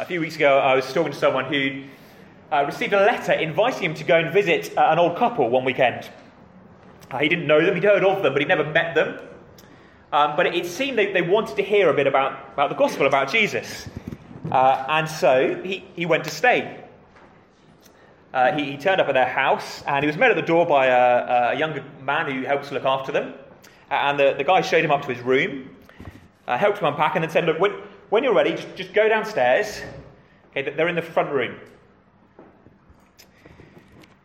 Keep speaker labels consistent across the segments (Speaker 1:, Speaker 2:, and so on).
Speaker 1: a few weeks ago, I was talking to someone who uh, received a letter inviting him to go and visit uh, an old couple one weekend. Uh, he didn't know them, he'd heard of them, but he'd never met them. Um, but it, seemed they, they, wanted to hear a bit about, about the gospel, about Jesus. Uh, and so he, he went to stay. Uh, he, he, turned up at their house and he was met at the door by a, a younger man who helps look after them. And the, the guy showed him up to his room, uh, helped him unpack, and then said, Look, when, when you're ready, just, just go downstairs. Okay, they're in the front room.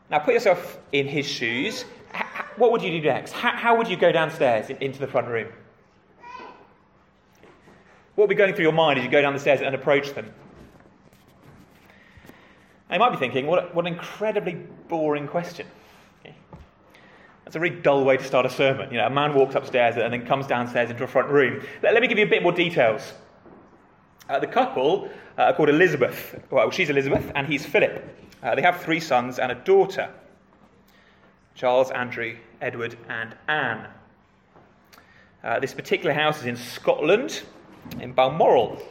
Speaker 1: Now, put yourself in his shoes. what would you do next? How, would you go downstairs into the front room? What would be going through your mind as you go down the stairs and approach them? You might be thinking, what, what an incredibly boring question. Okay. That's a really dull way to start a sermon. You know, a man walks upstairs and then comes downstairs into a front room. Let, let me give you a bit more details. Uh, the couple uh, are called Elizabeth. Well, she's Elizabeth and he's Philip. Uh, they have three sons and a daughter Charles, Andrew, Edward, and Anne. Uh, this particular house is in Scotland, in Balmoral.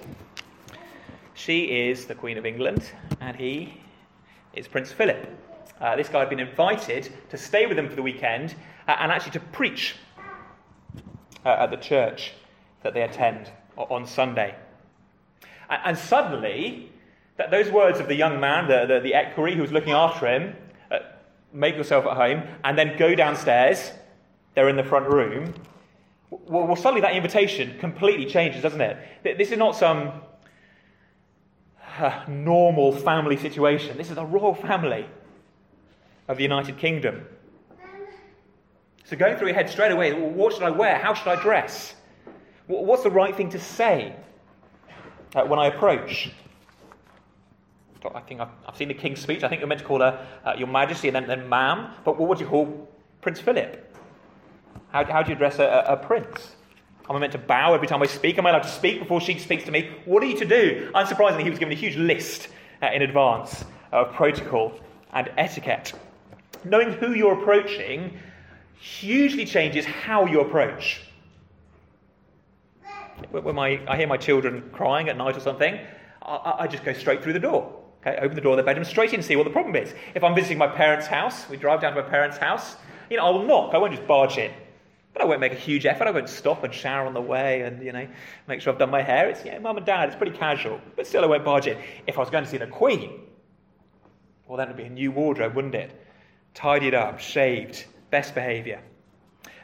Speaker 1: She is the Queen of England, and he is Prince Philip. Uh, this guy had been invited to stay with them for the weekend uh, and actually to preach at the church that they attend on Sunday. And, suddenly, that those words of the young man, the, the, the equerry who was looking after him, uh, make yourself at home, and then go downstairs, they're in the front room. Well, well, suddenly that invitation completely changes, doesn't it? This is not some uh, normal family situation. This is a royal family of the United Kingdom. So going through your head straight away, what should I wear? How should I dress? What's the right thing to say uh, when I approach? I think I've, I've, seen the King's speech. I think you're meant to call her uh, Your Majesty and then, then Ma'am. But what would you call Prince Philip? How, how do you address a, a, prince? Am I meant to bow every time I speak? Am I allowed to speak before she speaks to me? What are you to do? Unsurprisingly, he was given a huge list uh, in advance of protocol and etiquette. Knowing who you're approaching hugely changes how you approach. When my, I hear my children crying at night or something, I, I just go straight through the door. Okay, open the door of their bedroom straight in and see what the problem is. If I'm visiting my parents' house, we drive down to my parents' house, you know, I will knock. I won't just barge in. But I won't make a huge effort. I won't stop and shower on the way and, you know, make sure I've done my hair. It's, yeah, mum and dad, it's pretty casual. But still, I won't barge in. If I was going to see the Queen, well, then it would be a new wardrobe, wouldn't it? Tidied up, shaved, best behaviour.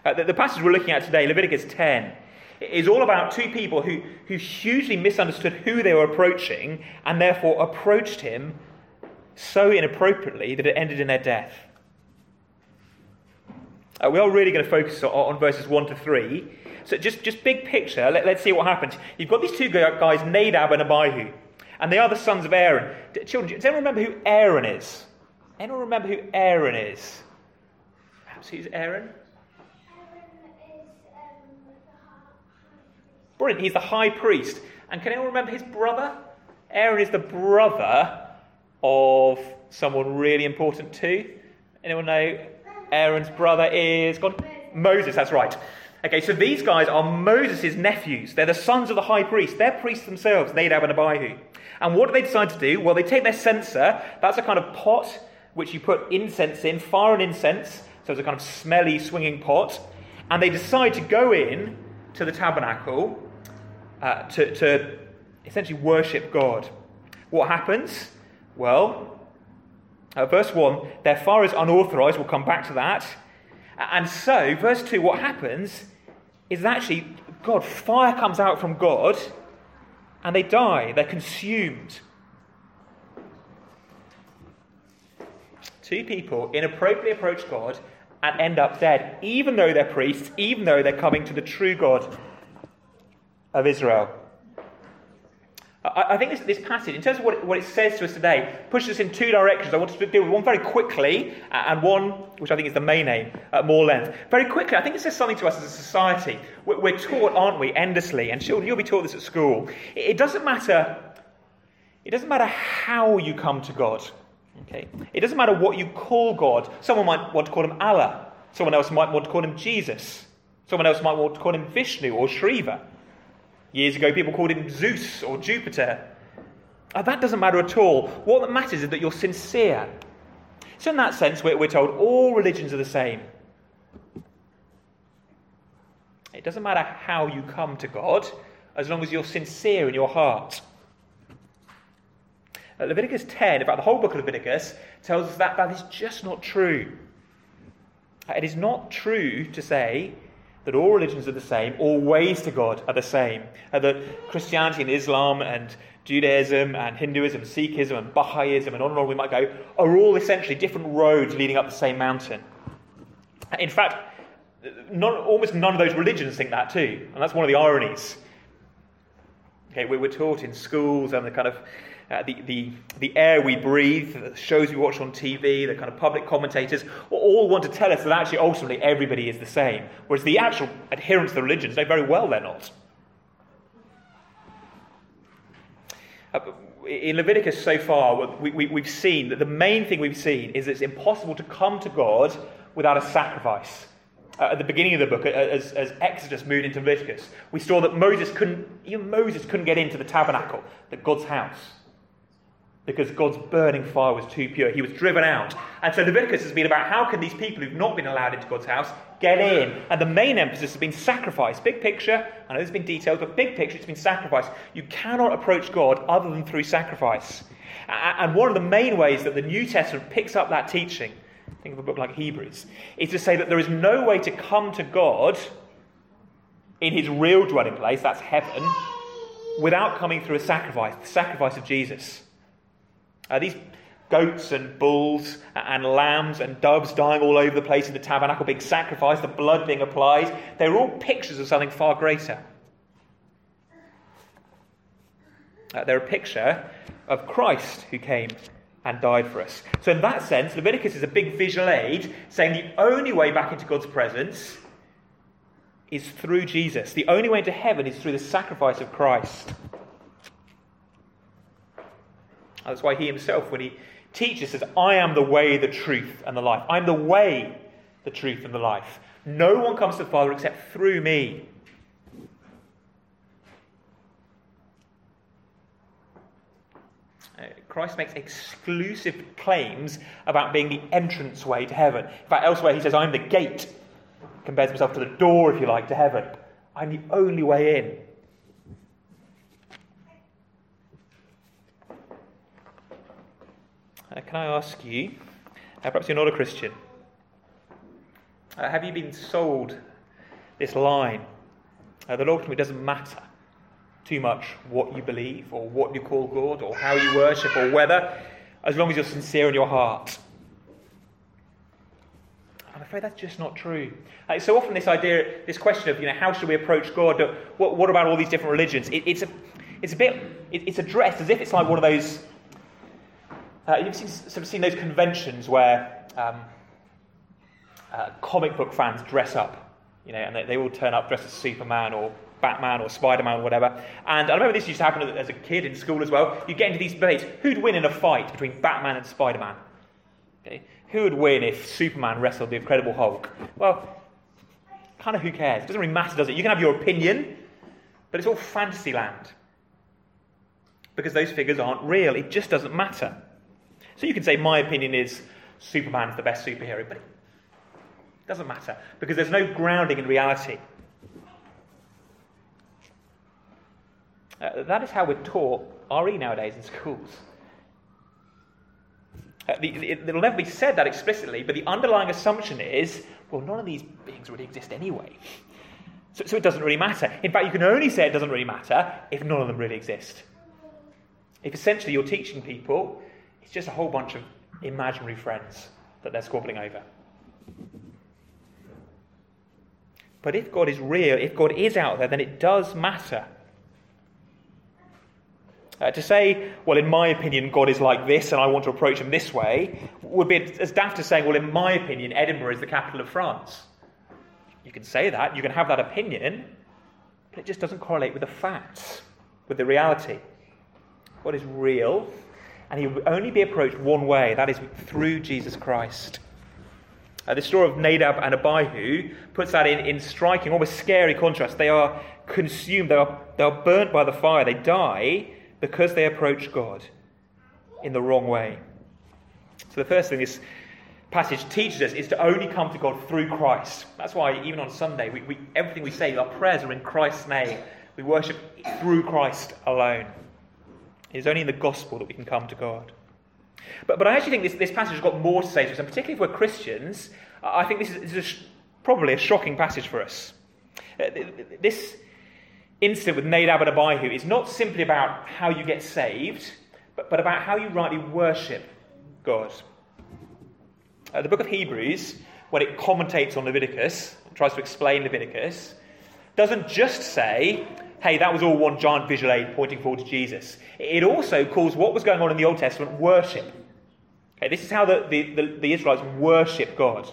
Speaker 1: Uh, the, the passage we're looking at today, Leviticus 10, is all about two people who, who hugely misunderstood who they were approaching and therefore approached him so inappropriately that it ended in their death. Uh, we are really going to focus on, on, verses 1 to 3. So, just, just big picture, let, us see what happens. You've got these two guys, Nadab and Abihu, and they are the sons of Aaron. Children, does anyone remember who Aaron is? Anyone remember who Aaron is? Perhaps who's Aaron? Brilliant. He's the high priest. And can anyone remember his brother? Aaron is the brother of someone really important too. Anyone know Aaron's brother is God? Moses, that's right. Okay, so these guys are Moses' nephews. They're the sons of the high priest. They're priests themselves, Nadab and Abihu. And what do they decide to do? Well, they take their censer, that's a kind of pot which you put incense in, fire and incense, so it's a kind of smelly, swinging pot, and they decide to go in to the tabernacle uh, to, to essentially worship God. What happens? Well, uh, verse 1, their fire is unauthorized. We'll come back to that. And so, verse 2, what happens is actually God, fire comes out from God and they die. They're consumed. Two people inappropriately approach God and end up dead, even though they're priests, even though they're coming to the true God of Israel. I, think this, this, passage, in terms of what it, what it, says to us today, pushes us in two directions. I want to deal with one very quickly, uh, and one which I think is the main aim at more length. Very quickly, I think it says something to us as a society. We're, we're taught, aren't we, endlessly, and children, you'll be taught this at school. It, it doesn't matter. It doesn't matter how you come to God. Okay? It doesn't matter what you call God. Someone might want to call him Allah. Someone else might want to call him Jesus. Someone else might want to call him Vishnu or Shiva. Years ago, people called him Zeus or Jupiter. Uh, that doesn't matter at all. What matters is that you're sincere. So, in that sense, we're, we're told all religions are the same. It doesn't matter how you come to God, as long as you're sincere in your heart. Uh, Leviticus 10, about the whole book of Leviticus, tells us that that is just not true. It is not true to say that all religions are the same, all ways to God are the same, and that Christianity and Islam and Judaism and Hinduism, Sikhism and Baha'ism and on and on we might go are all essentially different roads leading up the same mountain. In fact, almost none of those religions think that too, and that's one of the ironies. Okay, we were taught in schools and the kind of uh, the, the, the air we breathe, the shows we watch on TV, the kind of public commentators, all want to tell us that actually ultimately everybody is the same. Whereas the actual adherents to the religions know very well they're not. Uh, in Leviticus so far, we, we, we've seen that the main thing we've seen is it's impossible to come to God without a sacrifice. Uh, at the beginning of the book, as, as, Exodus moved into Leviticus, we saw that Moses couldn't, even Moses couldn't get into the tabernacle, the God's house because God's burning fire was too pure. He was driven out. And so Leviticus has been about how can these people who've not been allowed into God's house get in? And the main emphasis has been sacrifice. Big picture, I know there's been details, but big picture, it's been sacrifice. You cannot approach God other than through sacrifice. And one of the main ways that the New Testament picks up that teaching, think of a book like Hebrews, is to say that there is no way to come to God in his real dwelling place, that's heaven, without coming through a sacrifice, the sacrifice of Jesus. Uh, these goats and bulls and lambs and doves dying all over the place in the tabernacle, being sacrificed, the blood being applied, they're all pictures of something far greater. Uh, they're a picture of Christ who came and died for us. So, in that sense, Leviticus is a big visual aid saying the only way back into God's presence is through Jesus. The only way into heaven is through the sacrifice of Christ. That's why he himself, when he teaches, says, I am the way, the truth, and the life. I'm the way, the truth, and the life. No one comes to the Father except through me. Uh, Christ makes exclusive claims about being the entrance way to heaven. In fact, elsewhere he says, I'm the gate. Compares himself to the door, if you like, to heaven. I'm the only way in. Uh, can I ask you, uh, perhaps you're not a Christian, uh, have you been sold this line that ultimately it doesn't matter too much what you believe or what you call God or how you worship or whether, as long as you're sincere in your heart? I'm afraid that's just not true. Uh, so often, this idea, this question of, you know, how should we approach God? What, what about all these different religions? It, it's, a, it's a bit, it, it's addressed as if it's like one of those uh, you've seen, sort of seen those conventions where um, uh, comic book fans dress up, you know, and they, they all turn up dressed as Superman or Batman or Spider Man or whatever. And I remember this used to happen as a kid in school as well. You get into these debates who'd win in a fight between Batman and Spider Man? Okay? Who would win if Superman wrestled the Incredible Hulk? Well, kind of who cares? It doesn't really matter, does it? You can have your opinion, but it's all fantasy land. Because those figures aren't real. It just doesn't matter. So you can say, my opinion is Superman is the best superhero, but it doesn't matter because there's no grounding in reality. Uh, that is how we're taught RE nowadays in schools. Uh, the, it, it'll never be said that explicitly, but the underlying assumption is well, none of these beings really exist anyway. So, so, it doesn't really matter. In fact, you can only say it doesn't really matter if none of them really exist. If essentially you're teaching people it's just a whole bunch of imaginary friends that they're squabbling over. But if God is real, if God is out there, then it does matter. Uh, to say, well, in my opinion, God is like this and I want to approach him this way, would be as daft as saying, well, in my opinion, Edinburgh is the capital of France. You can say that, you can have that opinion, but it just doesn't correlate with the facts, with the reality. God is real, and he will only be approached one way that is through Jesus Christ. Uh, the story of Nadab and Abihu puts that in, in striking, almost scary contrast. They are consumed, they are, they are burnt by the fire, they die, because they approach God in the wrong way. So, the first thing this passage teaches us is to only come to God through Christ. That's why, even on Sunday, we, we, everything we say, our prayers are in Christ's name. We worship through Christ alone. It is only in the gospel that we can come to God. But, but I actually think this, this passage has got more to say to us, and particularly if we're Christians, I think this is, this is probably a shocking passage for us. Uh, this incident with Nadab and Abihu is not simply about how you get saved, but, but about how you rightly worship God. Uh, the book of Hebrews, when it commentates on Leviticus, tries to explain Leviticus, doesn't just say, hey, that was all one giant visual aid pointing forward to Jesus. It also calls what was going on in the Old Testament worship. Okay, this is how the, the, the, the Israelites worship God.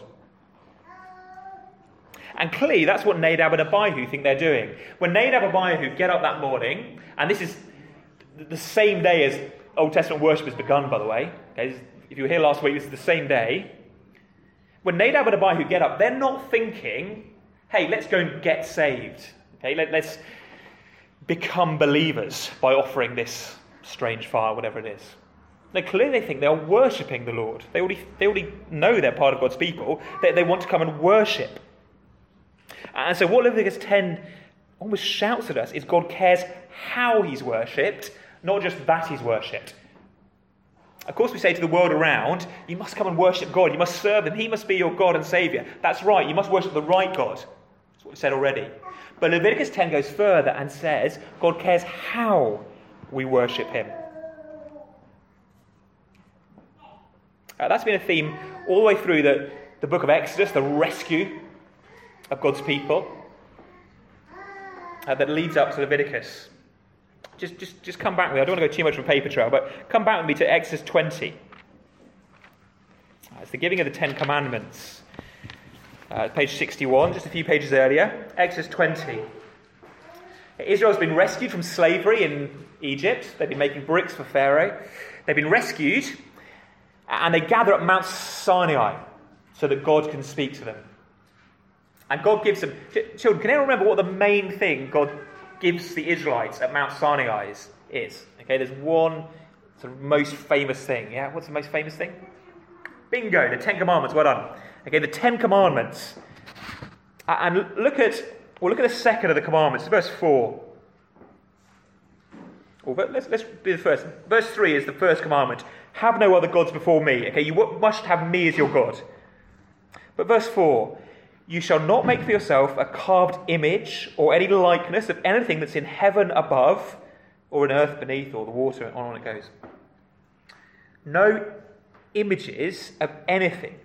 Speaker 1: And clearly, that's what Nadab and Abihu think they're doing. When Nadab and Abihu get up that morning, and this is the same day as Old Testament worship has begun, by the way. Okay, if you were here last week, this is the same day. When Nadab and Abihu get up, they're not thinking, hey, let's go and get saved. Okay, let, us become believers by offering this strange fire, whatever it is. They clearly think they are worshipping the Lord. They already, they already know they're part of God's people. They, they want to come and worship. And so, what Leviticus 10 almost shouts at us is God cares how he's worshipped, not just that he's worshipped. Of course, we say to the world around, you must come and worship God. You must serve Him. He must be your God and Saviour. That's right. You must worship the right God. That's what we said already. But Leviticus 10 goes further and says God cares how we worship Him. Uh, that's been a theme all the way through the, the book of Exodus, the rescue of God's people uh, that leads up to Leviticus. Just, just, just come back with me. I don't want to go too much of a paper trail, but come back with me to Exodus 20. Uh, it's the giving of the Ten Commandments. Uh, page 61, just a few pages earlier. Exodus 20. Israel's been rescued from slavery in Egypt. They've been making bricks for Pharaoh. They've been rescued, and they gather at Mount Sinai so that God can speak to them. And God gives them. Children, can anyone remember what the main thing God gives the Israelites at Mount Sinai is? is? Okay, there's one sort of most famous thing. Yeah, what's the most famous thing? Bingo, the Ten Commandments. Well done. Okay, the Ten Commandments. And look at, well, look at the second of the commandments, verse 4. Well, let's, let's do the first. Verse 3 is the first commandment Have no other gods before me. Okay, you must have me as your God. But verse 4 you shall not make for yourself a carved image or any likeness of anything that's in heaven above, or in earth beneath, or the water, and on it goes. No images of anything,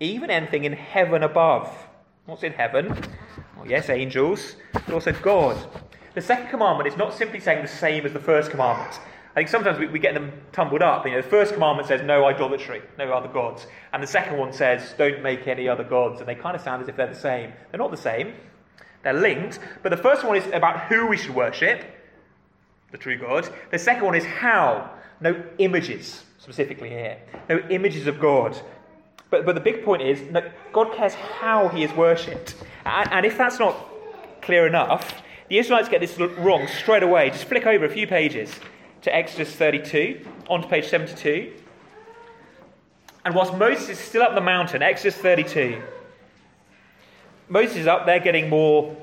Speaker 1: even anything in heaven above. What's in heaven? Well, yes, angels, but also God. The second commandment is not simply saying the same as the first commandment. I think sometimes we, we get them tumbled up. You know, the first commandment says no idolatry, no other gods. And the second one says don't make any other gods. And they kind of sound as if they're the same. They're not the same, they're linked. But the first one is about who we should worship, the true God. The second one is how. No images, specifically here. No images of God. But, but the big point is that God cares how he is worshipped. And, and if that's not clear enough, the Israelites get this wrong straight away. Just flick over a few pages to Exodus 32, onto page 72. And whilst Moses is still up the mountain, Exodus 32, Moses is up there getting more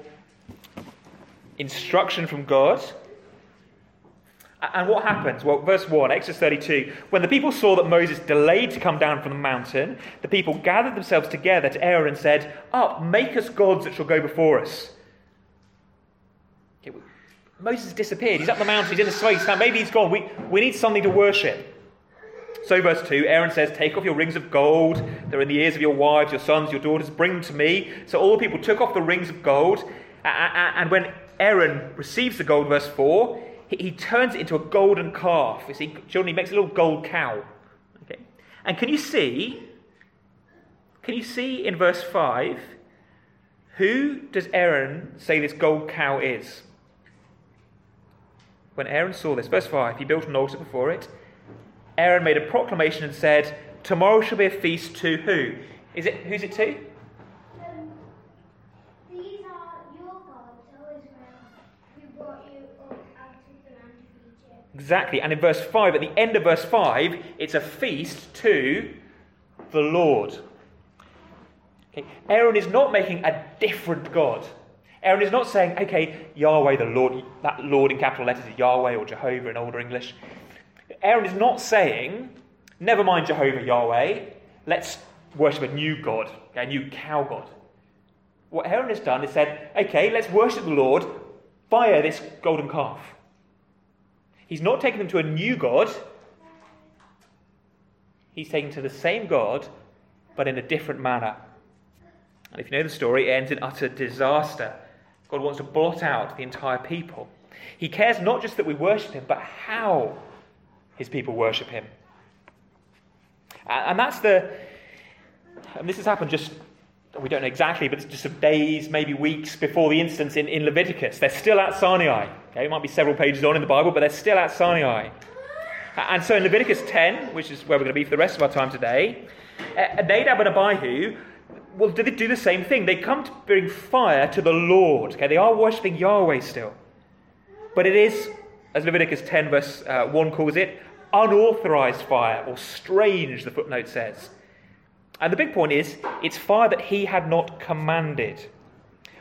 Speaker 1: instruction from God. And what happens? Well, verse 1, Exodus 32. When the people saw that Moses delayed to come down from the mountain, the people gathered themselves together to Aaron and said, Up, make us gods that shall go before us. Okay, Moses disappeared. He's up the mountain, he's in the space. Now maybe he's gone. We, we need something to worship. So, verse 2, Aaron says, Take off your rings of gold. They're in the ears of your wives, your sons, your daughters. Bring them to me. So all the people took off the rings of gold. And when Aaron receives the gold, verse 4, he turns it into a golden calf. You see, children, he makes a little gold cow. Okay. And can you see, can you see in verse 5, who does Aaron say this gold cow is? When Aaron saw this, verse 5, he built an altar before it. Aaron made a proclamation and said, Tomorrow shall be a feast to who? Is it who's it to?
Speaker 2: These are your gods, O Israel, who brought you up out of
Speaker 1: Exactly. And in verse 5, at the end of verse 5, it's a feast to the Lord. Okay. Aaron is not making a different God. Aaron is not saying, okay, Yahweh, the Lord, that Lord in capital letters is Yahweh or Jehovah in older English. Aaron is not saying, never mind Jehovah, Yahweh, let's worship a new God, a new cow God. What Aaron has done is said, okay, let's worship the Lord via this golden calf. He's not taking them to a new God, he's taking to the same God, but in a different manner. And if you know the story, it ends in utter disaster. God wants to blot out the entire people. He cares not just that we worship him, but how his people worship him. And that's the. And this has happened just, we don't know exactly, but it's just days, maybe weeks before the instance in, in Leviticus. They're still at Sinai. Okay, it might be several pages on in the Bible, but they're still at Sinai. And so in Leviticus 10, which is where we're going to be for the rest of our time today, uh, Nadab and Abihu well, do they do the same thing? They come to bring fire to the Lord. Okay, they are worshipping Yahweh still. But it is, as Leviticus 10, verse uh, 1 calls it, unauthorized fire, or strange, the footnote says. And the big point is, it's fire that he had not commanded.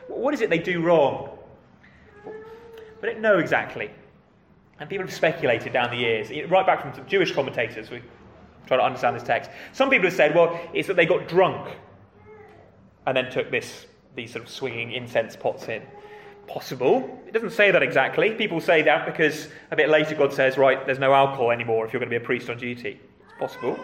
Speaker 1: What is it they do wrong? We don't know exactly. And people have speculated down the years, right back from some Jewish commentators, we try to understand this text. Some people have said, well, it's that they got drunk and then took this, these sort of swinging incense pots in. Possible. It doesn't say that exactly. People say that because a bit later God says, right, there's no alcohol anymore if you're going to be a priest on duty. It's possible.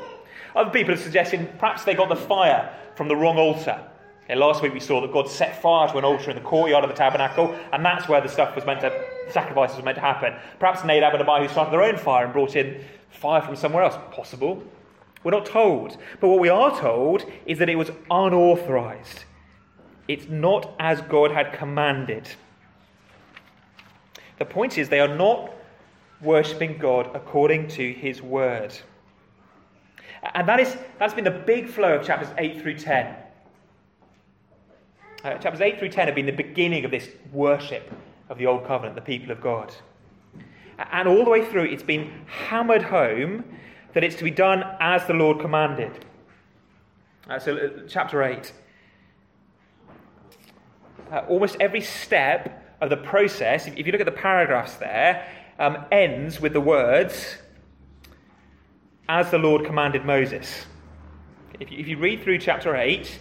Speaker 1: Other people are suggesting perhaps they got the fire from the wrong altar. Okay, last week we saw that God set fire to an altar in the courtyard of the tabernacle, and that's where the stuff was meant to, sacrifices was meant to happen. Perhaps Nadab and Abihu started their own fire and brought in fire from somewhere else. Possible. We're not told. But what we are told is that it was unauthorized. It's not as God had commanded. The point is, they are not worshipping God according to his word. And that is, that's been the big flow of chapters 8 through 10. Uh, chapters 8 through 10 have been the beginning of this worship of the Old Covenant, the people of God. And all the way through, it's been hammered home that it's to be done as the Lord commanded. Uh, so, uh, chapter 8. Uh, almost every step of the process, if, you look at the paragraphs there, um, ends with the words, as the Lord commanded Moses. If you, if you read through chapter 8,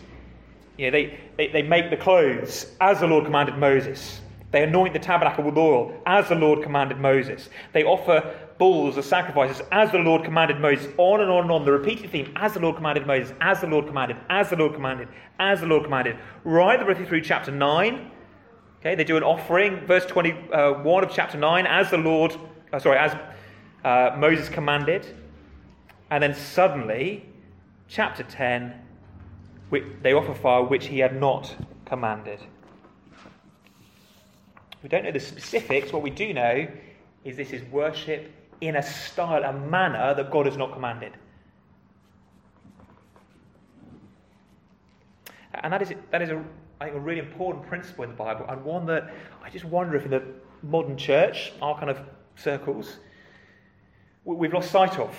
Speaker 1: you know, they, they, they make the clothes as the Lord commanded Moses. They anoint the tabernacle with oil as the Lord commanded Moses. They offer bulls as sacrifices as the Lord commanded Moses. On and on and on. The repeated theme as the Lord commanded Moses, as the Lord commanded, as the Lord commanded, as the Lord commanded. Right the way through chapter 9. Okay, they do an offering. Verse 21 of chapter 9, as the Lord, uh, sorry, as uh, Moses commanded. And then suddenly, chapter 10, they offer fire which he had not commanded. We don't know the specifics. What we do know is this is worship in a style, a manner that God has not commanded. And that is, that is a, I think, a really important principle in the Bible, and one that I just wonder if in the modern church, our kind of circles, we've lost sight of.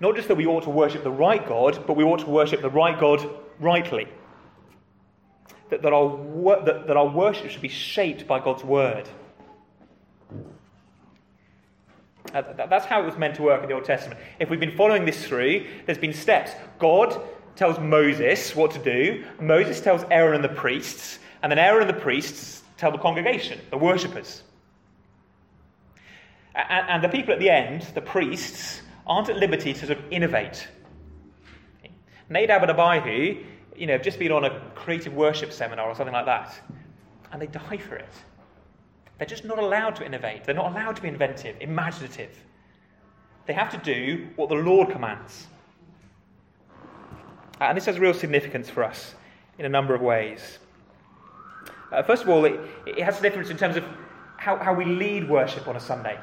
Speaker 1: Not just that we ought to worship the right God, but we ought to worship the right God rightly. That, that, our, that, that our worship should be shaped by God's word. Uh, that's how it was meant to work in the Old Testament. If we've been following this through, there's been steps. God tells Moses what to do, Moses tells Aaron and the priests, and then Aaron and the priests tell the congregation, the worshippers. And, and the people at the end, the priests, aren't at liberty to sort of innovate. Nadab and Abihu, you know, have just been on a creative worship seminar or something like that, and they die for it. They're just not allowed to innovate. They're not allowed to be inventive, imaginative. They have to do what the Lord commands. And this has real significance for us in a number of ways. Uh, first of all, it, it has a difference in terms of how, how we lead worship on a Sunday.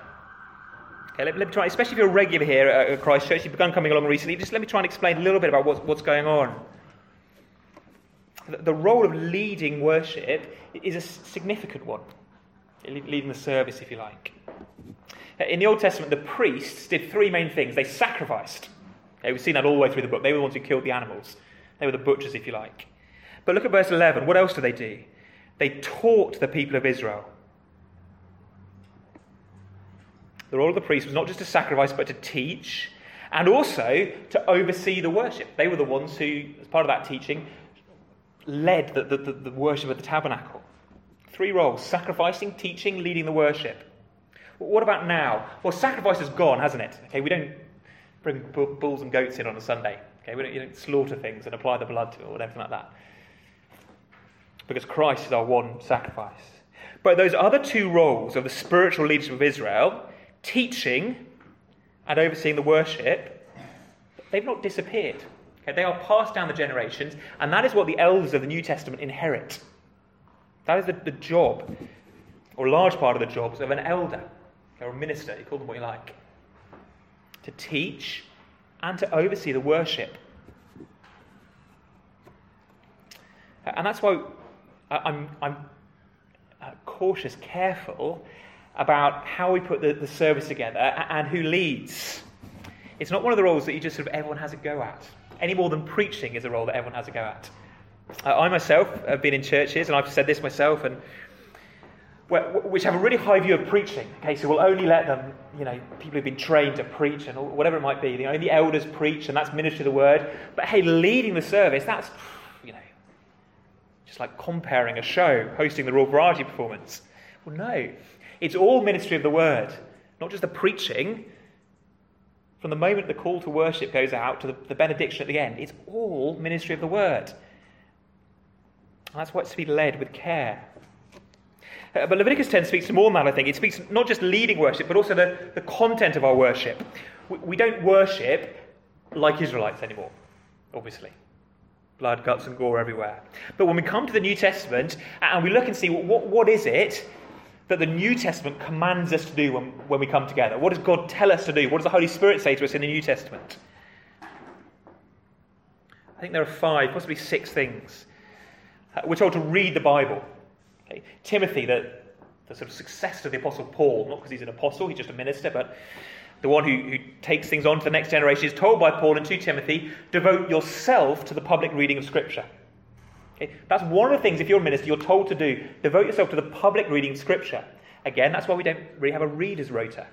Speaker 1: Okay, let, let, me try, especially if you're a regular here at Christchurch, you've begun coming along recently, just let me try and explain a little bit about what, what's going on. The, the role of leading worship is a significant one leading the service, if you like. Uh, in the Old Testament, the priests did three main things. They sacrificed. Okay, we've seen that all the way through the book. They were the ones who killed the animals. They were the butchers, if you like. But look at verse 11. What else do they do? They taught the people of Israel. The role of the priest was not just to sacrifice, but to teach and also to oversee the worship. They were the ones who, as part of that teaching, led the, the, the, worship of the tabernacle. Three roles sacrificing, teaching, leading the worship. What about now? Well, sacrifice has gone, hasn't it? Okay, we don't bring bulls and goats in on a Sunday. Okay, we don't, you don't slaughter things and apply the blood to it or anything like that. Because Christ is our one sacrifice. But those other two roles of the spiritual leadership of Israel, teaching and overseeing the worship, they've not disappeared. Okay, they are passed down the generations, and that is what the elders of the New Testament inherit. That is the, the job, or a large part of the jobs of an elder or a minister, you call them what you like, to teach and to oversee the worship. And that's why I'm, I'm uh, cautious, careful about how we put the, the service together and who leads. It's not one of the roles that you just sort of everyone has a go at, any more than preaching is a role that everyone has a go at. Uh, I myself have been in churches, and I've said this myself, and which have a really high view of preaching. Okay, so we'll only let them, you know, people who've been trained to preach and whatever it might be. You know, the elders preach, and that's ministry of the word. But hey, leading the service, that's, you know, just like comparing a show, hosting the Royal Variety performance. Well, no, it's all ministry of the word, not just the preaching. From the moment the call to worship goes out to the, the benediction at the end, it's all ministry of the word. And that's what's to be led with care. Uh, but Leviticus 10 speaks to more than that, I think. It speaks not just leading worship, but also the, the content of our worship. We, we don't worship like Israelites anymore, obviously. Blood, guts, and gore everywhere. But when we come to the New Testament and we look and see what, what is it that the New Testament commands us to do when, when we come together? What does God tell us to do? What does the Holy Spirit say to us in the New Testament? I think there are five, possibly six things. Uh, we're told to read the Bible. Okay? Timothy, the, the sort of successor of the Apostle Paul, not because he's an apostle, he's just a minister, but the one who, who takes things on to the next generation, is told by Paul in 2 Timothy, devote yourself to the public reading of Scripture. Okay? That's one of the things, if you're a minister, you're told to do. Devote yourself to the public reading of Scripture. Again, that's why we don't really have a reader's rota.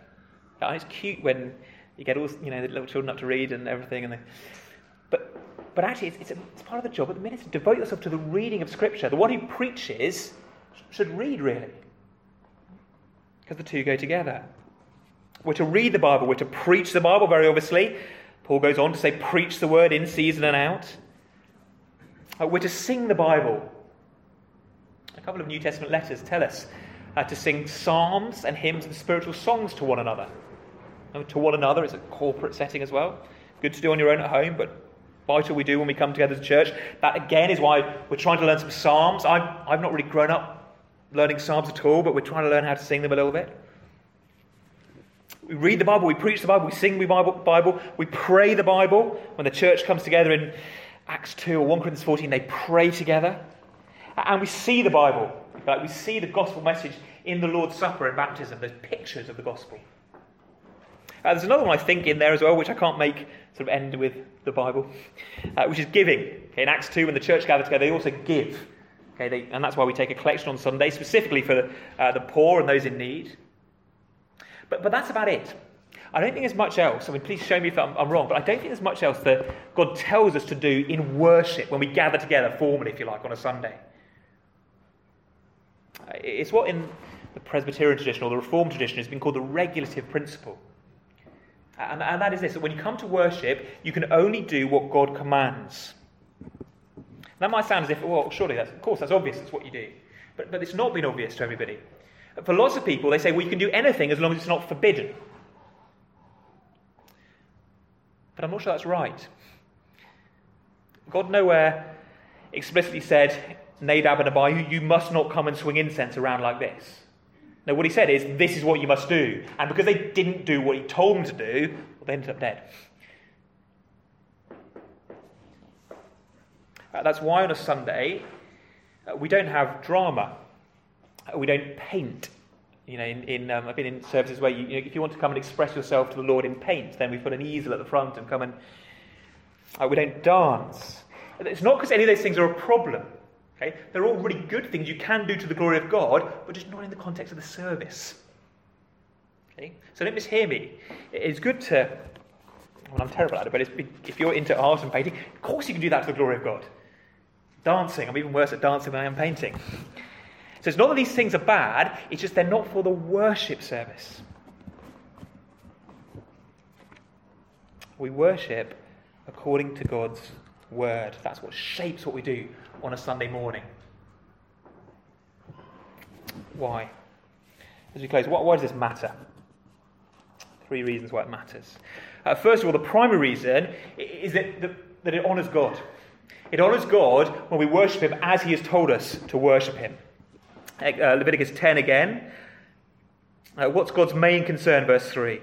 Speaker 1: And it's cute when you get all you know the little children up to read and everything, and they, but but actually, it's, it's, a, it's part of the job of the minister. Devote yourself to the reading of Scripture. The one who preaches should read, really. Because the two go together. We're to read the Bible, we're to preach the Bible, very obviously. Paul goes on to say, preach the word in season and out. Uh, we're to sing the Bible. A couple of New Testament letters tell us uh, to sing psalms and hymns and spiritual songs to one another. Uh, to one another is a corporate setting as well. Good to do on your own at home, but vital we do when we come together as a church. That again is why we're trying to learn some psalms. I've, I've not really grown up learning Psalms at all, but we're trying to learn how to sing them a little bit. We read the Bible, we preach the Bible, we sing the Bible, we pray the Bible. When the church comes together in Acts 2 or 1 Corinthians 14, they pray together. And we see the Bible. Like we see the gospel message in the Lord's Supper and baptism. There's pictures of the gospel. Uh, there's another one I think in there as well, which I can't make sort of end with the Bible, uh, which is giving. Okay, in Acts 2, when the church gathered together, they also give. Okay, they, and that's why we take a collection on Sunday, specifically for the, uh, the poor and those in need. But, but that's about it. I don't think there's much else. I mean, please show me if I'm, I'm, wrong, but I don't think there's much else that God tells us to do in worship when we gather together formally, if you like, on a Sunday. It's what in the Presbyterian tradition or the Reformed tradition has been called the regulative principle. And, and that is this that when you come to worship, you can only do what God commands. That might sound as if, well, surely that's, of course, that's obvious, that's what you do. But, but it's not been obvious to everybody. For lots of people, they say, well, you can do anything as long as it's not forbidden. But I'm not sure that's right. God nowhere explicitly said, Nadab and Abihu, you must not come and swing incense around like this. No, what he said is, this is what you must do. And because they didn't do what he told them to do, well, they ended up dead. Uh, that's why on a Sunday uh, we don't have drama. Uh, we don't paint You know, in, in um, I've been in services where you, you know, if you want to come and express yourself to the Lord in paint, then we put an easel at the front and come and uh, we don't dance. It's not because any of those things are a problem. Okay? They're all really good things you can do to the glory of God, but just not in the context of the service. Okay? So don't mishear me. It's good to, well, I'm terrible at it, but if you're into art and painting, of course you can do that to the glory of God. Dancing, I'm even worse at dancing than I am painting. So it's not that these things are bad, it's just they're not for the worship service. We worship according to God's word. That's what shapes what we do on a Sunday morning. Why? As we close, why does this matter? Three reasons why it matters. Uh, first of all, the primary reason is that, that, that it honours God. It honours God when we worship Him as He has told us to worship Him. Uh, Leviticus 10 again. Uh, what's God's main concern? Verse 3.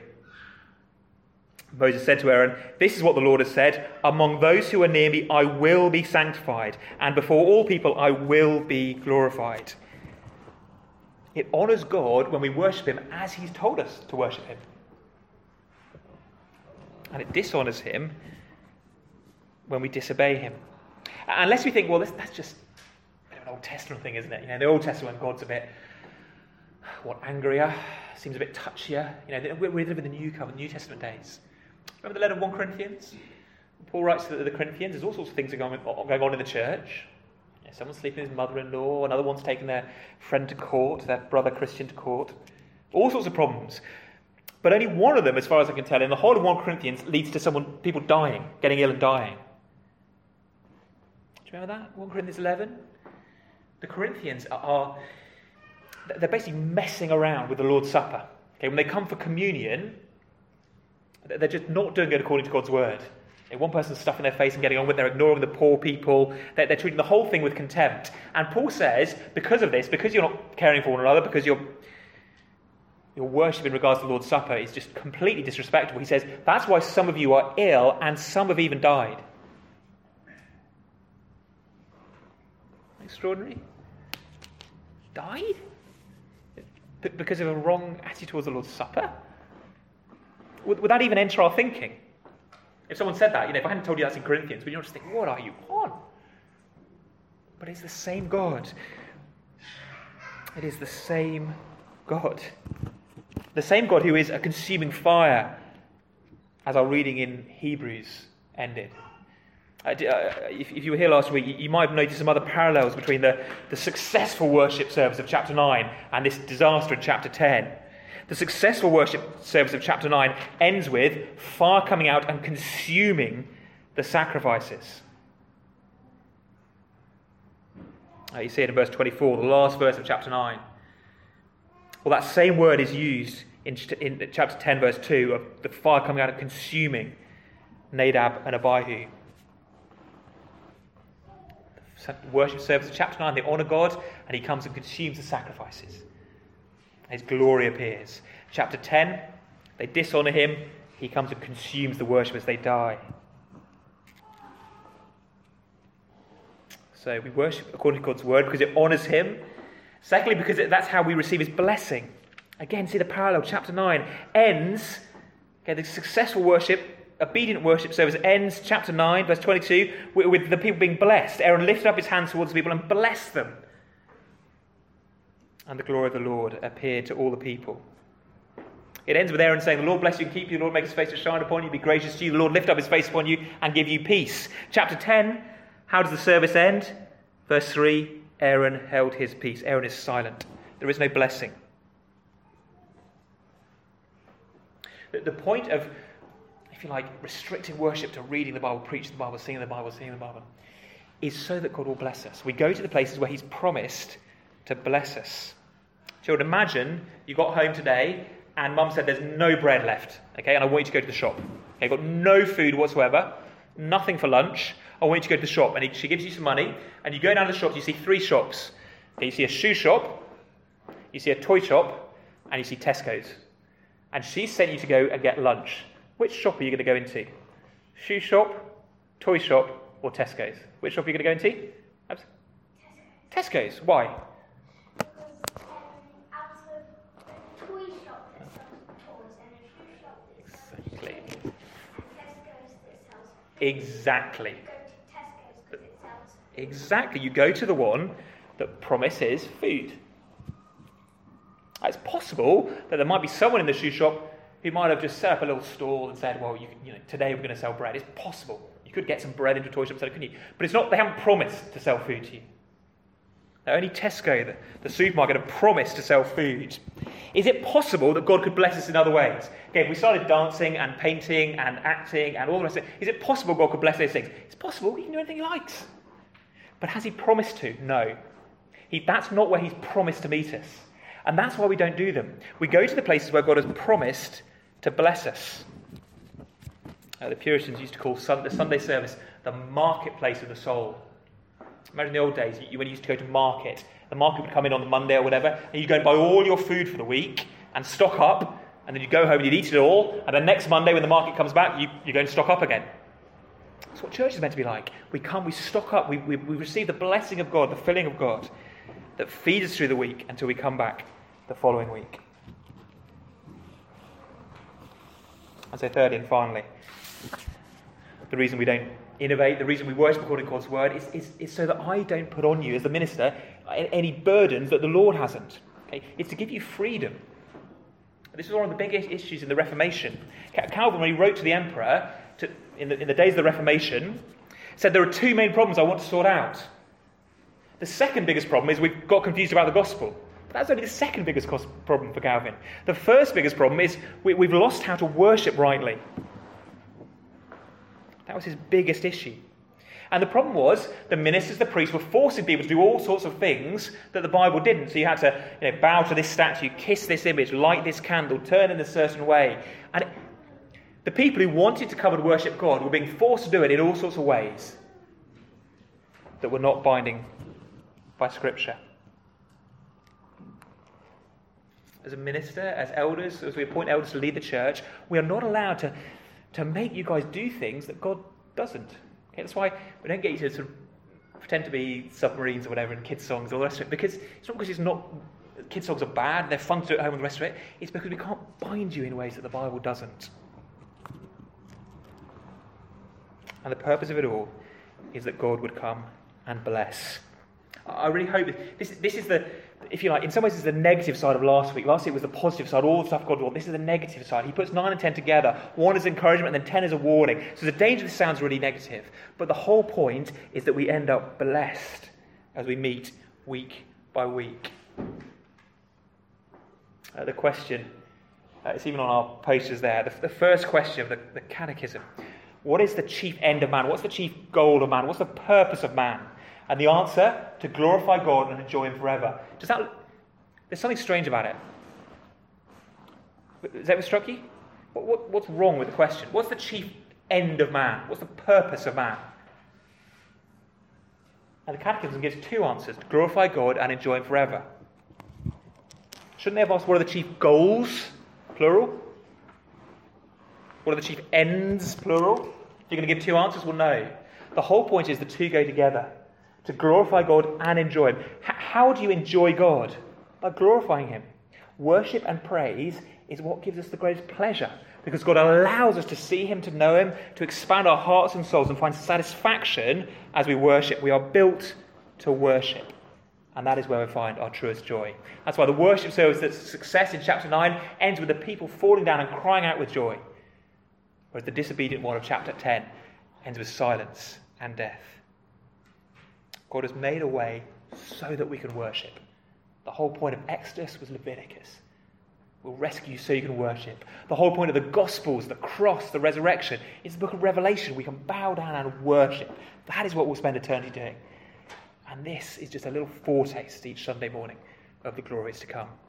Speaker 1: Moses said to Aaron, This is what the Lord has said Among those who are near me, I will be sanctified, and before all people, I will be glorified. It honours God when we worship Him as He's told us to worship Him. And it dishonours Him when we disobey Him. Unless we think, well, this, that's just an Old Testament thing, isn't it? You know, the Old Testament, God's a bit, what, angrier, seems a bit touchier. You know, we're living in the New Covenant, New Testament days. Remember the letter of 1 Corinthians? Paul writes to the Corinthians, there's all sorts of things are going on, going on in the church. Yeah, someone's sleeping with his mother in law, another one's taking their friend to court, their brother Christian to court. All sorts of problems. But only one of them, as far as I can tell, in the whole of 1 Corinthians, leads to someone, people dying, getting ill and dying. Do you remember that? 1 Corinthians 11? The Corinthians are, they're basically messing around with the Lord's Supper. Okay, when they come for communion, they're just not doing it according to God's word. One person's stuffing their face and getting on with it, they're ignoring the poor people, they're, they're, treating the whole thing with contempt. And Paul says, because of this, because you're not caring for one another, because your, your worship in regards to the Lord's Supper is just completely disrespectful, he says, that's why some of you are ill and some have even died. Extraordinary. Died? Because of a wrong attitude towards the Lord's Supper? Would, would that even enter our thinking? If someone said that, you know, if I hadn't told you that's in Corinthians, would you just think, what are you on? But it's the same God. It is the same God. The same God who is a consuming fire, as our reading in Hebrews ended. Uh, if, if, you were here last week, you, you, might have noticed some other parallels between the, the successful worship service of chapter 9 and this disaster in chapter 10. The successful worship service of chapter 9 ends with fire coming out and consuming the sacrifices. Uh, you see it in verse 24, the last verse of chapter 9. Well, that same word is used in, in chapter 10, verse 2, of the fire coming out and consuming Nadab and Abihu. Worship service of chapter 9, they honour God, and he comes and consumes the sacrifices. His glory appears. Chapter 10, they dishonor him. He comes and consumes the worshippers, they die. So we worship according to God's word because it honors him. Secondly, because that's how we receive his blessing. Again, see the parallel. Chapter 9 ends, okay, the successful worship, obedient worship service ends, chapter 9, verse 22, with, the people being blessed. Aaron lifted up his hands towards the people and blessed them and the glory of the Lord appeared to all the people. It ends with Aaron saying, The Lord bless you and keep you, the Lord make his face to shine upon you, be gracious to you, the Lord lift up his face upon you and give you peace. Chapter 10, how does the service end? Verse 3 Aaron held his peace. Aaron is silent. There is no blessing. The point of, if you like, restricting worship to reading the Bible, preaching the Bible, singing the Bible, singing the Bible, is so that God will bless us. We go to the places where He's promised to bless us. Children, imagine you got home today and mum said there's no bread left, okay, and I want you to go to the shop. Okay, I've got no food whatsoever, nothing for lunch. I want you to go to the shop. And she gives you some money, and you go down to the shop, you see three shops. Okay, you see a shoe shop, you see a toy shop, and you see Tesco's. And she sent you to go and get lunch. Which shop are you going to go into? Shoe shop, toy shop, or Tesco's? Which shop are you going to go into?
Speaker 2: Abs- Tesco's. Tesco's. Why? Exactly. Exactly.
Speaker 1: Exactly. You go to the one that promises food. It's possible that there might be someone in the shoe shop who might have just set up a little stall and said, "Well, you, you know, today we're going to sell bread." It's possible. You could get some bread into a toy shop, couldn't you? But it's not. They haven't promised to sell food to you. Now, only Tesco, the, the supermarket, have promised to sell food. Is it possible that God could bless us in other ways? Okay, we started dancing and painting and acting and all the rest of it, is it possible God could bless those things? It's possible. He can do anything he likes. But has he promised to? No. He, that's not where he's promised to meet us. And that's why we don't do them. We go to the places where God has promised to bless us. Uh, the Puritans used to call sun- the Sunday service the marketplace of the soul. Imagine the old days, you, when you used to go to market, the market would come in on the Monday or whatever, and you'd go and buy all your food for the week and stock up, and then you'd go home and you'd eat it all, and then next Monday when the market comes back, you, you go and stock up again. That's what church is meant to be like. We come, we stock up, we, we, we receive the blessing of God, the filling of God that feeds us through the week until we come back the following week. And so, thirdly and finally, the reason we don't innovate, the reason we worship according to God's word is, is, is so that I don't put on you, as the minister, any burdens that the Lord hasn't. Okay? It's to give you freedom. This is one of the biggest issues in the Reformation. Calvin, when he wrote to the emperor to, in, the, in the days of the Reformation, said there are two main problems I want to sort out. The second biggest problem is we've got confused about the gospel. That's only the second biggest problem for Calvin. The first biggest problem is we, we've lost how to worship rightly. That was his biggest issue. And the problem was the ministers, the priests, were forcing people to do all sorts of things that the Bible didn't. So you had to you know, bow to this statue, kiss this image, light this candle, turn in a certain way. And it, the people who wanted to come and worship God were being forced to do it in all sorts of ways that were not binding by Scripture. As a minister, as elders, as we appoint elders to lead the church, we are not allowed to, to make you guys do things that God doesn't. Okay, that's why we don't get you to sort of pretend to be submarines or whatever and kids' songs, all the rest of it, because it's not because it's not kids' songs are bad, they're fun to do at home and the rest of it. It's because we can't bind you in ways that the Bible doesn't. And the purpose of it all is that God would come and bless. I really hope this, this is the, if you like, in some ways, it's the negative side of last week. Last week was the positive side, all the stuff God wants. This is the negative side. He puts 9 and 10 together. 1 is encouragement, and then 10 is a warning. So the danger this sounds really negative. But the whole point is that we end up blessed as we meet week by week. Uh, the question, uh, it's even on our posters there, the, the first question of the, the catechism what is the chief end of man? What's the chief goal of man? What's the purpose of man? And the answer, to glorify God and enjoy Him forever. Does that, there's something strange about it. Is that what struck you? What, what, what's wrong with the question? What's the chief end of man? What's the purpose of man? And the Catechism gives two answers to glorify God and enjoy Him forever. Shouldn't they have asked what are the chief goals, plural? What are the chief ends, plural? You're going to give two answers? Well, no. The whole point is the two go together to glorify God and enjoy Him. How do you enjoy God? By glorifying Him. Worship and praise is what gives us the greatest pleasure because God allows us to see Him, to know Him, to expand our hearts and souls and find satisfaction as we worship. We are built to worship. And that is where we find our truest joy. That's why the worship service that's success in chapter 9 ends with the people falling down and crying out with joy. Whereas the disobedient one of chapter 10 ends with silence and death. God has made a way so that we can worship. The whole point of Exodus was Leviticus. We'll rescue you so you can worship. The whole point of the Gospels, the cross, the resurrection, is the book of Revelation. We can bow down and worship. That is what we'll spend eternity doing. And this is just a little foretaste each Sunday morning of the glories to come.